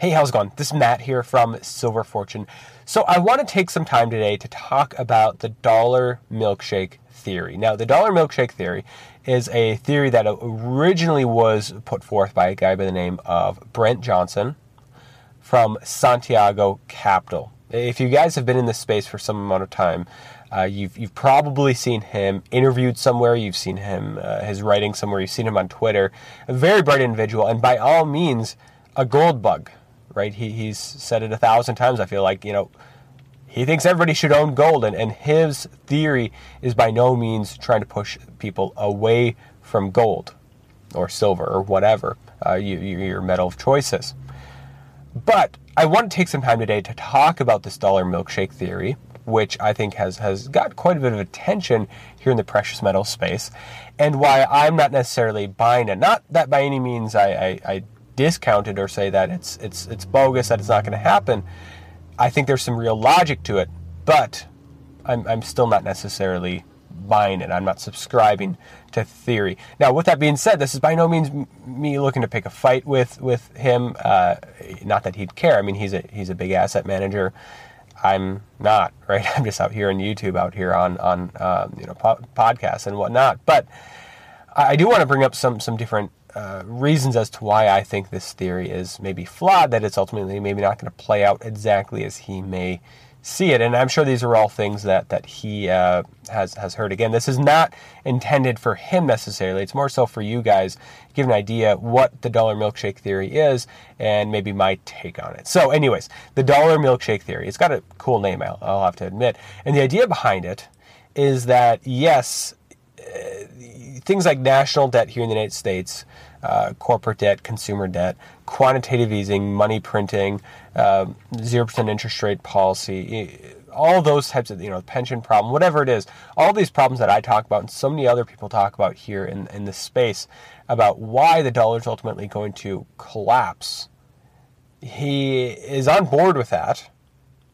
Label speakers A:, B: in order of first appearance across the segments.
A: Hey, how's it going? This is Matt here from Silver Fortune. So, I want to take some time today to talk about the dollar milkshake theory. Now, the dollar milkshake theory is a theory that originally was put forth by a guy by the name of Brent Johnson from Santiago Capital. If you guys have been in this space for some amount of time, uh, you've, you've probably seen him interviewed somewhere, you've seen him, uh, his writing somewhere, you've seen him on Twitter. A very bright individual, and by all means, a gold bug right? He, he's said it a thousand times. I feel like, you know, he thinks everybody should own gold, and, and his theory is by no means trying to push people away from gold or silver or whatever uh, you, your metal of choices. But I want to take some time today to talk about this dollar milkshake theory, which I think has, has got quite a bit of attention here in the precious metal space, and why I'm not necessarily buying it. Not that by any means I, I, I discount it or say that it's it's it's bogus that it's not going to happen. I think there's some real logic to it, but I'm I'm still not necessarily buying it. I'm not subscribing to theory. Now, with that being said, this is by no means me looking to pick a fight with with him. Uh, not that he'd care. I mean, he's a he's a big asset manager. I'm not right. I'm just out here on YouTube, out here on on um, you know po- podcasts and whatnot. But I do want to bring up some some different uh, reasons as to why I think this theory is maybe flawed, that it's ultimately maybe not going to play out exactly as he may see it. And I'm sure these are all things that that he uh, has has heard. Again, this is not intended for him necessarily. It's more so for you guys, give an idea what the dollar milkshake theory is, and maybe my take on it. So, anyways, the dollar milkshake theory. It's got a cool name. I'll, I'll have to admit. And the idea behind it is that yes. Uh, things like national debt here in the United States, uh, corporate debt, consumer debt, quantitative easing, money printing, um, zero percent interest rate policy, all those types of you know pension problem, whatever it is, all these problems that I talk about and so many other people talk about here in in this space about why the dollar is ultimately going to collapse. He is on board with that.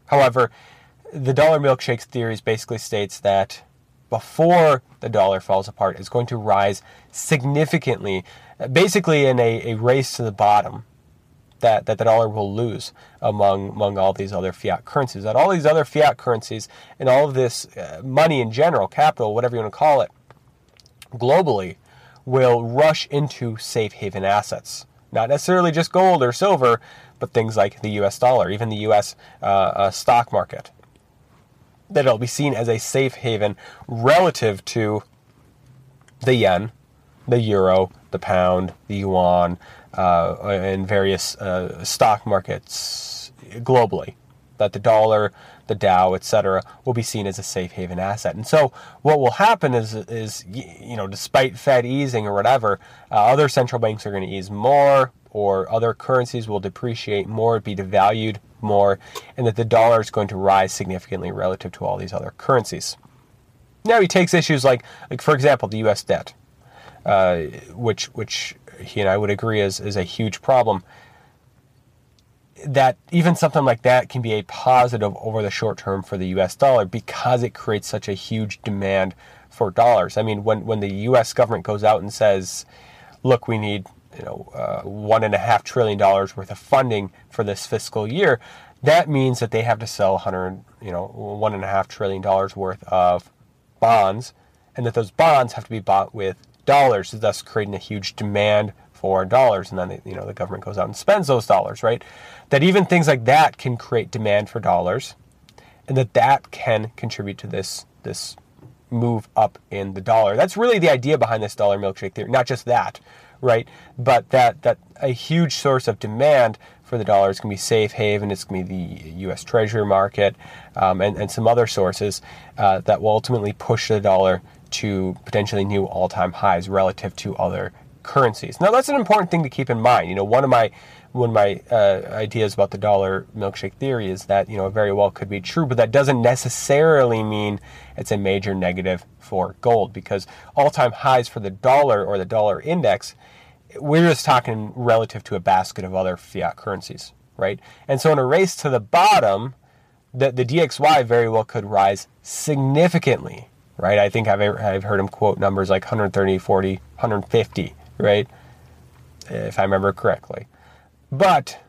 A: However, the dollar milkshakes theories basically states that before the dollar falls apart is going to rise significantly, basically in a, a race to the bottom that, that the dollar will lose among among all these other fiat currencies. That all these other fiat currencies and all of this uh, money in general, capital, whatever you want to call it, globally, will rush into safe haven assets. Not necessarily just gold or silver, but things like the U.S. dollar, even the U.S. Uh, uh, stock market that it'll be seen as a safe haven relative to the yen, the euro, the pound, the yuan, uh, and various uh, stock markets globally. That the dollar, the Dow, etc., will be seen as a safe haven asset. And so, what will happen is, is you know, despite Fed easing or whatever, uh, other central banks are going to ease more, or other currencies will depreciate more, be devalued more, and that the dollar is going to rise significantly relative to all these other currencies. Now he takes issues like, like for example, the U.S. debt, uh, which which he and I would agree is is a huge problem. That even something like that can be a positive over the short term for the U.S. dollar because it creates such a huge demand for dollars. I mean, when when the U.S. government goes out and says, "Look, we need you know, uh, one and a half trillion dollars worth of funding for this fiscal year, that means that they have to sell 100, you know, one and a half trillion dollars worth of bonds, and that those bonds have to be bought with dollars, thus creating a huge demand for dollars. And then, you know, the government goes out and spends those dollars, right? That even things like that can create demand for dollars, and that that can contribute to this this move up in the dollar. That's really the idea behind this dollar milkshake theory. Not just that, right? But that that a huge source of demand for the dollar is going to be safe haven. It's going to be the U.S. Treasury market um, and, and some other sources uh, that will ultimately push the dollar to potentially new all-time highs relative to other currencies. Now that's an important thing to keep in mind. You know, one of my one of my uh, ideas about the dollar milkshake theory is that you know very well could be true, but that doesn't necessarily mean it's a major negative for gold because all-time highs for the dollar or the dollar index, we're just talking relative to a basket of other fiat currencies, right? And so in a race to the bottom, the, the DXY very well could rise significantly, right? I think I've, I've heard him quote numbers like 130, 40, 150, right? If I remember correctly. But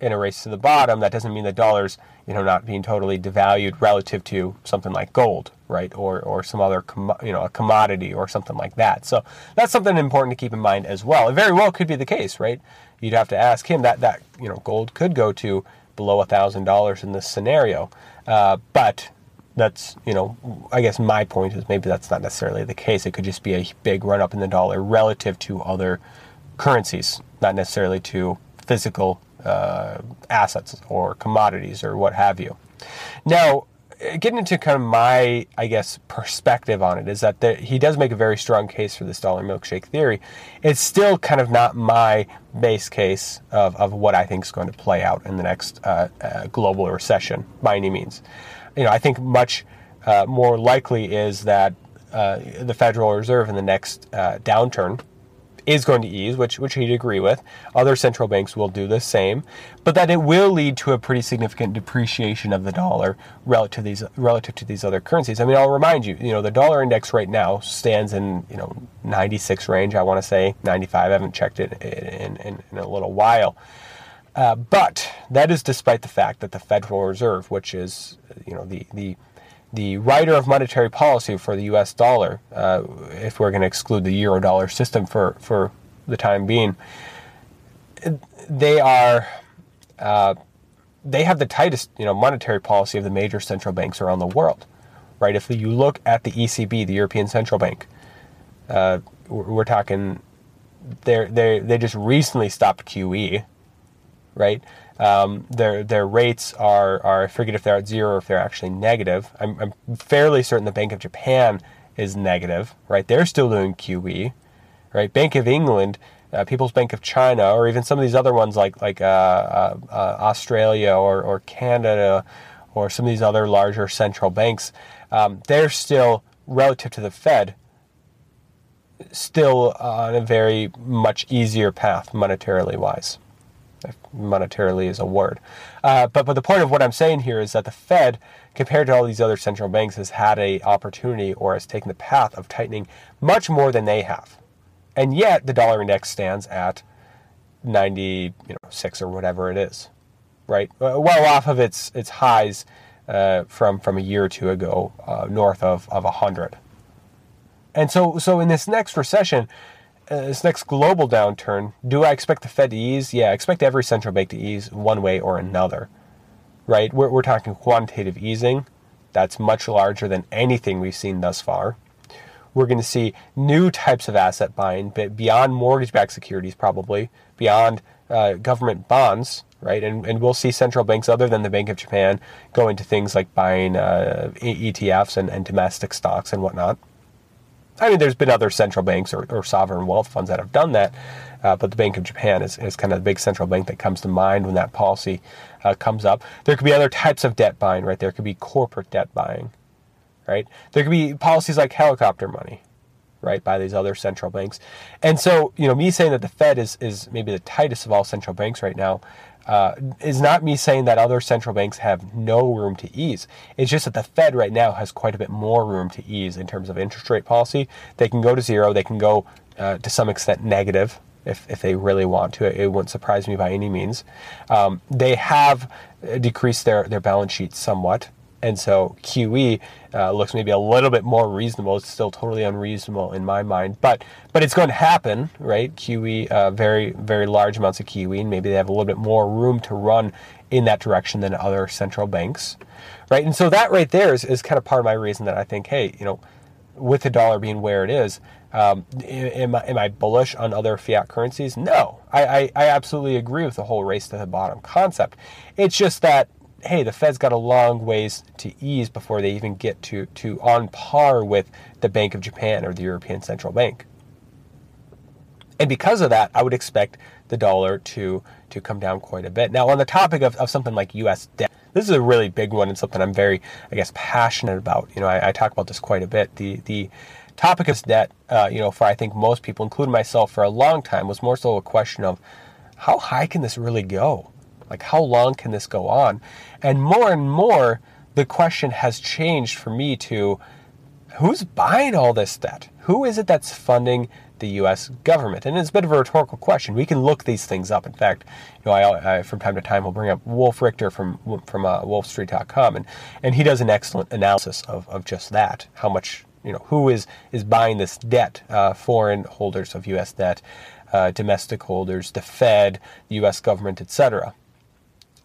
A: in a race to the bottom, that doesn't mean the dollar's you know not being totally devalued relative to something like gold, right, or or some other com- you know a commodity or something like that. So that's something important to keep in mind as well. It very well could be the case, right? You'd have to ask him that that you know gold could go to below a thousand dollars in this scenario, uh, but that's you know I guess my point is maybe that's not necessarily the case. It could just be a big run up in the dollar relative to other currencies, not necessarily to physical uh, assets or commodities or what have you. Now, getting into kind of my, I guess, perspective on it is that the, he does make a very strong case for this dollar milkshake theory. It's still kind of not my base case of, of what I think is going to play out in the next uh, uh, global recession by any means. You know, I think much uh, more likely is that uh, the Federal Reserve in the next uh, downturn is going to ease, which which he'd agree with. Other central banks will do the same, but that it will lead to a pretty significant depreciation of the dollar relative to these relative to these other currencies. I mean, I'll remind you, you know, the dollar index right now stands in you know 96 range. I want to say 95. I haven't checked it in in, in a little while. Uh, but that is despite the fact that the Federal Reserve, which is you know the the the writer of monetary policy for the U.S. dollar, uh, if we're going to exclude the euro dollar system for, for the time being, they are uh, they have the tightest you know monetary policy of the major central banks around the world, right? If you look at the ECB, the European Central Bank, uh, we're talking they they they just recently stopped QE, right? Um, their their rates are are I forget if they're at zero or if they're actually negative. I'm, I'm fairly certain the Bank of Japan is negative, right? They're still doing QE, right? Bank of England, uh, People's Bank of China, or even some of these other ones like like uh, uh, uh Australia or or Canada, or some of these other larger central banks, um, they're still relative to the Fed still on a very much easier path monetarily wise monetarily is a word. Uh, but but the point of what I'm saying here is that the Fed, compared to all these other central banks, has had a opportunity or has taken the path of tightening much more than they have, and yet the dollar index stands at 90, you know, six or whatever it is, right? Uh, well off of its its highs uh, from from a year or two ago, uh, north of of hundred. And so so in this next recession, uh, this next global downturn, do I expect the Fed to ease? Yeah, I expect every central bank to ease one way or another. Right? We're, we're talking quantitative easing. That's much larger than anything we've seen thus far. We're going to see new types of asset buying, but beyond mortgage-backed securities, probably beyond uh, government bonds, right? And, and we'll see central banks other than the Bank of Japan go into things like buying uh, ETFs and, and domestic stocks and whatnot. I mean, there's been other central banks or, or sovereign wealth funds that have done that, uh, but the Bank of Japan is, is kind of the big central bank that comes to mind when that policy uh, comes up. There could be other types of debt buying, right? There could be corporate debt buying, right? There could be policies like helicopter money, right, by these other central banks. And so, you know, me saying that the Fed is, is maybe the tightest of all central banks right now uh, is not me saying that other central banks have no room to ease. It's just that the Fed right now has quite a bit more room to ease in terms of interest rate policy. They can go to zero, they can go uh, to some extent negative if, if they really want to. It, wouldn't surprise me by any means. Um, they have decreased their, their balance sheet somewhat. And so QE uh, looks maybe a little bit more reasonable. It's still totally unreasonable in my mind, but but it's going to happen, right? QE, uh, very very large amounts of QE, and maybe they have a little bit more room to run in that direction than other central banks, right? And so that right there is, is kind of part of my reason that I think, hey, you know, with the dollar being where it is, um, am, I, am I bullish on other fiat currencies? No, I, I, I absolutely agree with the whole race to the bottom concept. It's just that hey, the Fed's got a long ways to ease before they even get to, to on par with the Bank of Japan or the European Central Bank. And because of that, I would expect the dollar to to come down quite a bit. Now, on the topic of, of something like U.S. debt, this is a really big one and something I'm very, I guess, passionate about. You know, I, I talk about this quite a bit. The the topic of debt, uh, you know, for I think most people, including myself, for a long time was more so a question of how high can this really go? Like, how long can this go on? And more and more, the question has changed for me to who's buying all this debt? Who is it that's funding the U.S. government? And it's a bit of a rhetorical question. We can look these things up. In fact, you know, I, I from time to time will bring up Wolf Richter from from uh, WolfStreet.com, and and he does an excellent analysis of, of just that. How much you know, who is is buying this debt? Uh, foreign holders of U.S. debt, uh, domestic holders, the Fed, the U.S. government, etc.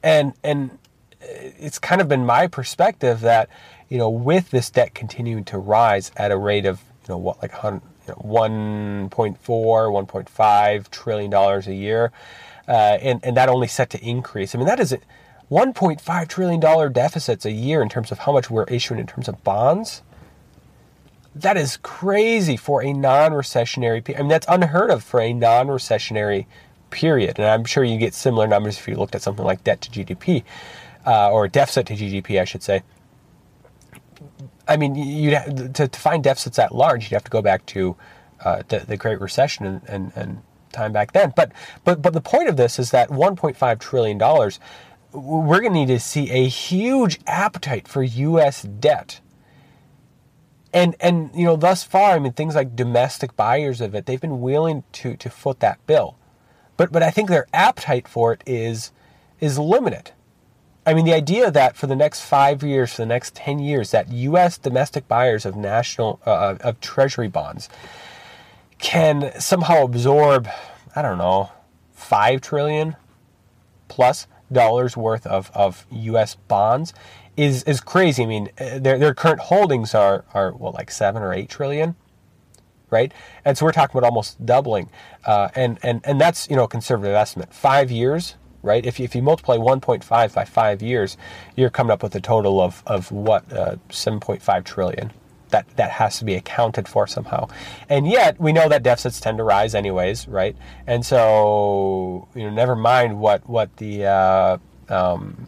A: And and it's kind of been my perspective that you know with this debt continuing to rise at a rate of you know what like you know, 1.4 1.5 trillion dollars a year uh, and and that only set to increase i mean that is 1.5 trillion dollar deficits a year in terms of how much we're issuing in terms of bonds that is crazy for a non-recessionary period. i mean that's unheard of for a non-recessionary period and i'm sure you get similar numbers if you looked at something like debt to gdp uh, or deficit to GDP, I should say. I mean, you to, to find deficits that large, you'd have to go back to uh, the, the, Great Recession and, and, and, time back then. But but but the point of this is that 1.5 trillion dollars, we're going to need to see a huge appetite for U.S. debt. And and you know, thus far, I mean, things like domestic buyers of it, they've been willing to to foot that bill. But but I think their appetite for it is is limited. I mean, the idea that for the next five years, for the next 10 years, that U.S. domestic buyers of national, uh, of treasury bonds can somehow absorb, I don't know, 5 trillion plus dollars worth of, of U.S. bonds is, is crazy. I mean, uh, their, their current holdings are, are, well, like 7 or 8 trillion right? And so we're talking about almost doubling, uh, and and and that's you know a conservative estimate. Five years, right? If you, if you multiply 1.5 by five years, you're coming up with a total of, of what, uh, 7.5 trillion. That, that has to be accounted for somehow. And yet, we know that deficits tend to rise anyways, right? And so, you know, never mind what, what the, uh, um,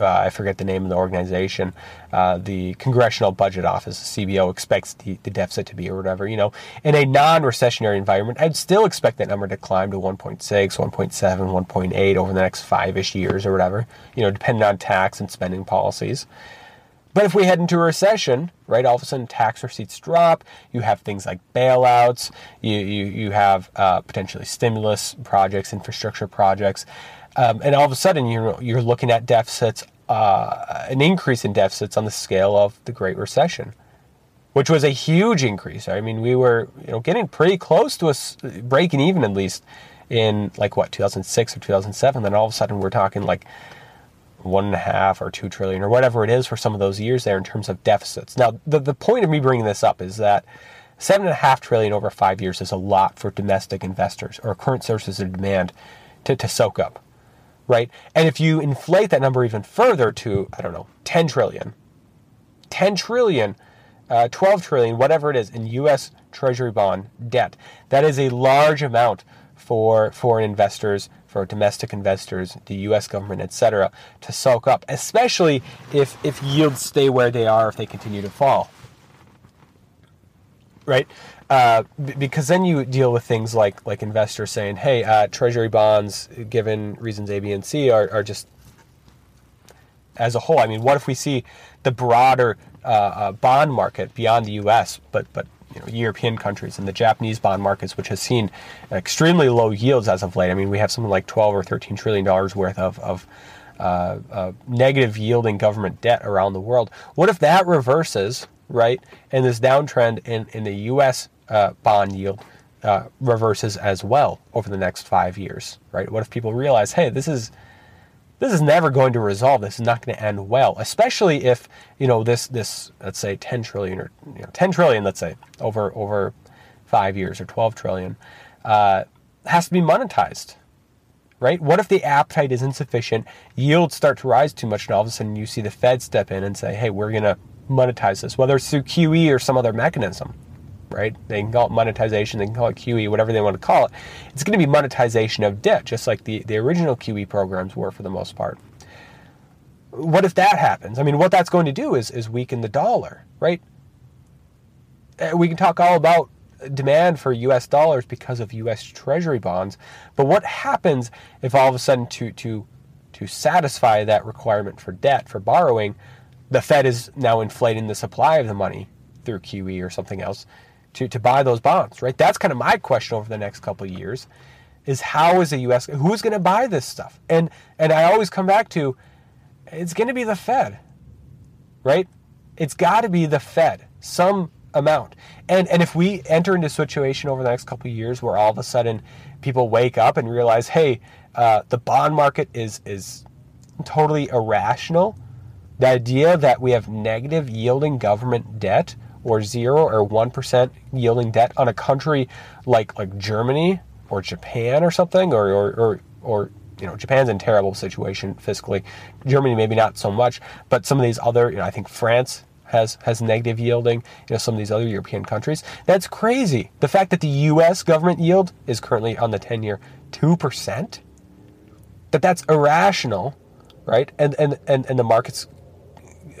A: uh, I forget the name of the organization, uh, the Congressional Budget Office, CBO, expects the, the, deficit to be or whatever. You know, in a non-recessionary environment, I'd still expect that number to climb to 1.6, 1.7, 1.8 over the next five-ish years or whatever. You know, depending on tax and spending policies. But if we head into a recession, right, all of a sudden tax receipts drop. You have things like bailouts. You you, you have uh, potentially stimulus projects, infrastructure projects. Um, and all of a sudden, you're you're looking at deficits, uh, an increase in deficits on the scale of the Great Recession, which was a huge increase. I mean, we were you know getting pretty close to us breaking even at least in like what 2006 or 2007. Then all of a sudden, we're talking like one and a half or two trillion or whatever it is for some of those years there in terms of deficits. Now, the the point of me bringing this up is that. Seven and a half trillion over five years is a lot for domestic investors or current sources of demand to, to soak up right? And if you inflate that number even further to, I don't know, 10 trillion, 10 trillion, uh, 12 trillion, whatever it is, in U.S. Treasury bond debt, that is a large amount for foreign investors, for domestic investors, the U.S. government, etc., to soak up, especially if, if yields stay where they are, if they continue to fall. Right? Uh, because then you deal with things like like investors saying, "Hey, uh, Treasury bonds, given reasons A, B, and C, are, are just as a whole. I mean, what if we see the broader uh, uh bond market beyond the U.S., but but you know, European countries and the Japanese bond markets, which has seen extremely low yields as of late. I mean, we have something like 12 or 13 trillion dollars worth of, of uh, uh, negative yielding government debt around the world. What if that reverses, right? And this downtrend in, in the U.S uh, bond yield uh, reverses as well over the next five years, right? What if people realize, hey, this is this is never going to resolve. This is not going to end well, especially if you know this this let's say 10 trillion or you know, 10 trillion, let's say over over five years or 12 trillion, uh, has to be monetized, right? What if the appetite is insufficient, yields start to rise too much, and all of a sudden you see the Fed step in and say, hey, we're going to monetize this, whether it's through QE or some other mechanism right? They can call it monetization, they can call it QE, whatever they want to call it. It's going to be monetization of debt, just like the, the original QE programs were for the most part. What if that happens? I mean, what that's going to do is, is weaken the dollar, right? Uh, we can talk all about demand for US dollars because of US Treasury bonds, but what happens if all of a sudden to, to, to satisfy that requirement for debt, for borrowing, the Fed is now inflating the supply of the money through QE or something else to, to buy those bonds, right? That's kind of my question over the next couple of years is how is the US who's going to buy this stuff? And and I always come back to it's going to be the Fed. Right? It's got to be the Fed some amount. And and if we enter into a situation over the next couple of years where all of a sudden people wake up and realize, "Hey, uh, the bond market is is totally irrational." The idea that we have negative yielding government debt or zero or one percent yielding debt on a country like like Germany or Japan or something, or or, or, or you know Japan's in terrible situation fiscally. Germany maybe not so much, but some of these other, you know, I think France has has negative yielding. You know, some of these other European countries. That's crazy. The fact that the U.S. government yield is currently on the ten-year two percent. That that's irrational, right? And and and and the markets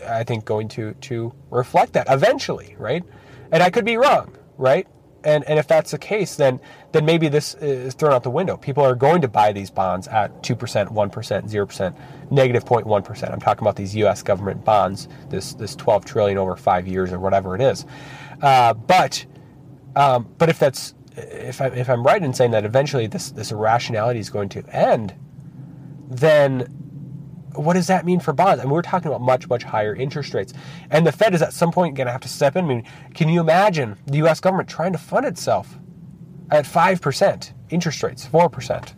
A: I think, going to to reflect that eventually, right? And I could be wrong, right? And and if that's the case, then then maybe this is thrown out the window. People are going to buy these bonds at two percent, one percent, zero percent, negative 0.1 percent. I'm talking about these U.S. government bonds, this this 12 trillion over five years or whatever it is. Uh, but um, but if that's if I if I'm right in saying that eventually this this irrationality is going to end, then what does that mean for bonds? I mean, we're talking about much, much higher interest rates. And the Fed is at some point going to have to step in. I mean, can you imagine the U.S. government trying to fund itself at 5% interest rates, 4%,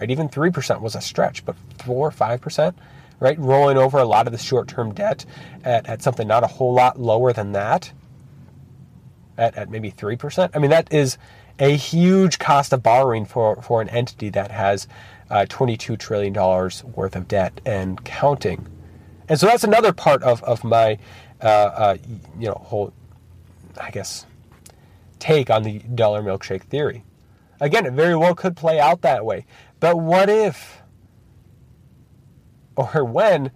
A: right? Even 3% was a stretch, but 4 or 5%, right? Rolling over a lot of the short term debt at, at something not a whole lot lower than that, at, at maybe 3%. I mean, that is a huge cost of borrowing for, for an entity that has uh, $22 trillion worth of debt and counting. And so that's another part of, of my, uh, uh, you know, whole, I guess, take on the dollar milkshake theory. Again, it very well could play out that way. But what if, or when,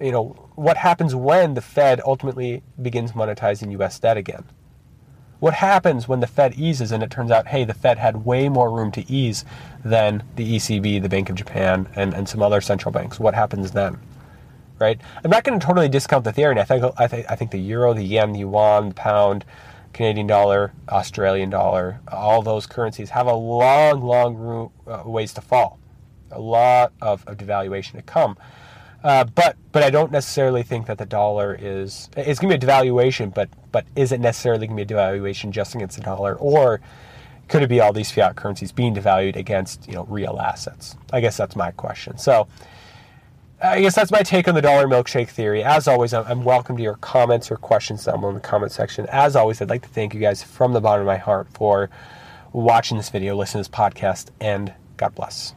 A: you know, what happens when the Fed ultimately begins monetizing U.S. debt again? What happens when the Fed eases and it turns out, hey, the Fed had way more room to ease than the ECB, the Bank of Japan, and, and some other central banks? What happens then? Right? I'm not going to totally discount the theory. I think I think I think the euro, the yen, the yuan, the pound, Canadian dollar, Australian dollar, all those currencies have a long, long room, uh, ways to fall. A lot of, of devaluation to come. Uh, but but I don't necessarily think that the dollar is it's going to be a devaluation, but but is it necessarily going to be a devaluation just against the dollar, or could it be all these fiat currencies being devalued against you know real assets? I guess that's my question. So. I guess that's my take on the dollar milkshake theory. As always, I'm welcome to your comments or questions down below in the comment section. As always, I'd like to thank you guys from the bottom of my heart for watching this video, listening to this podcast, and God bless.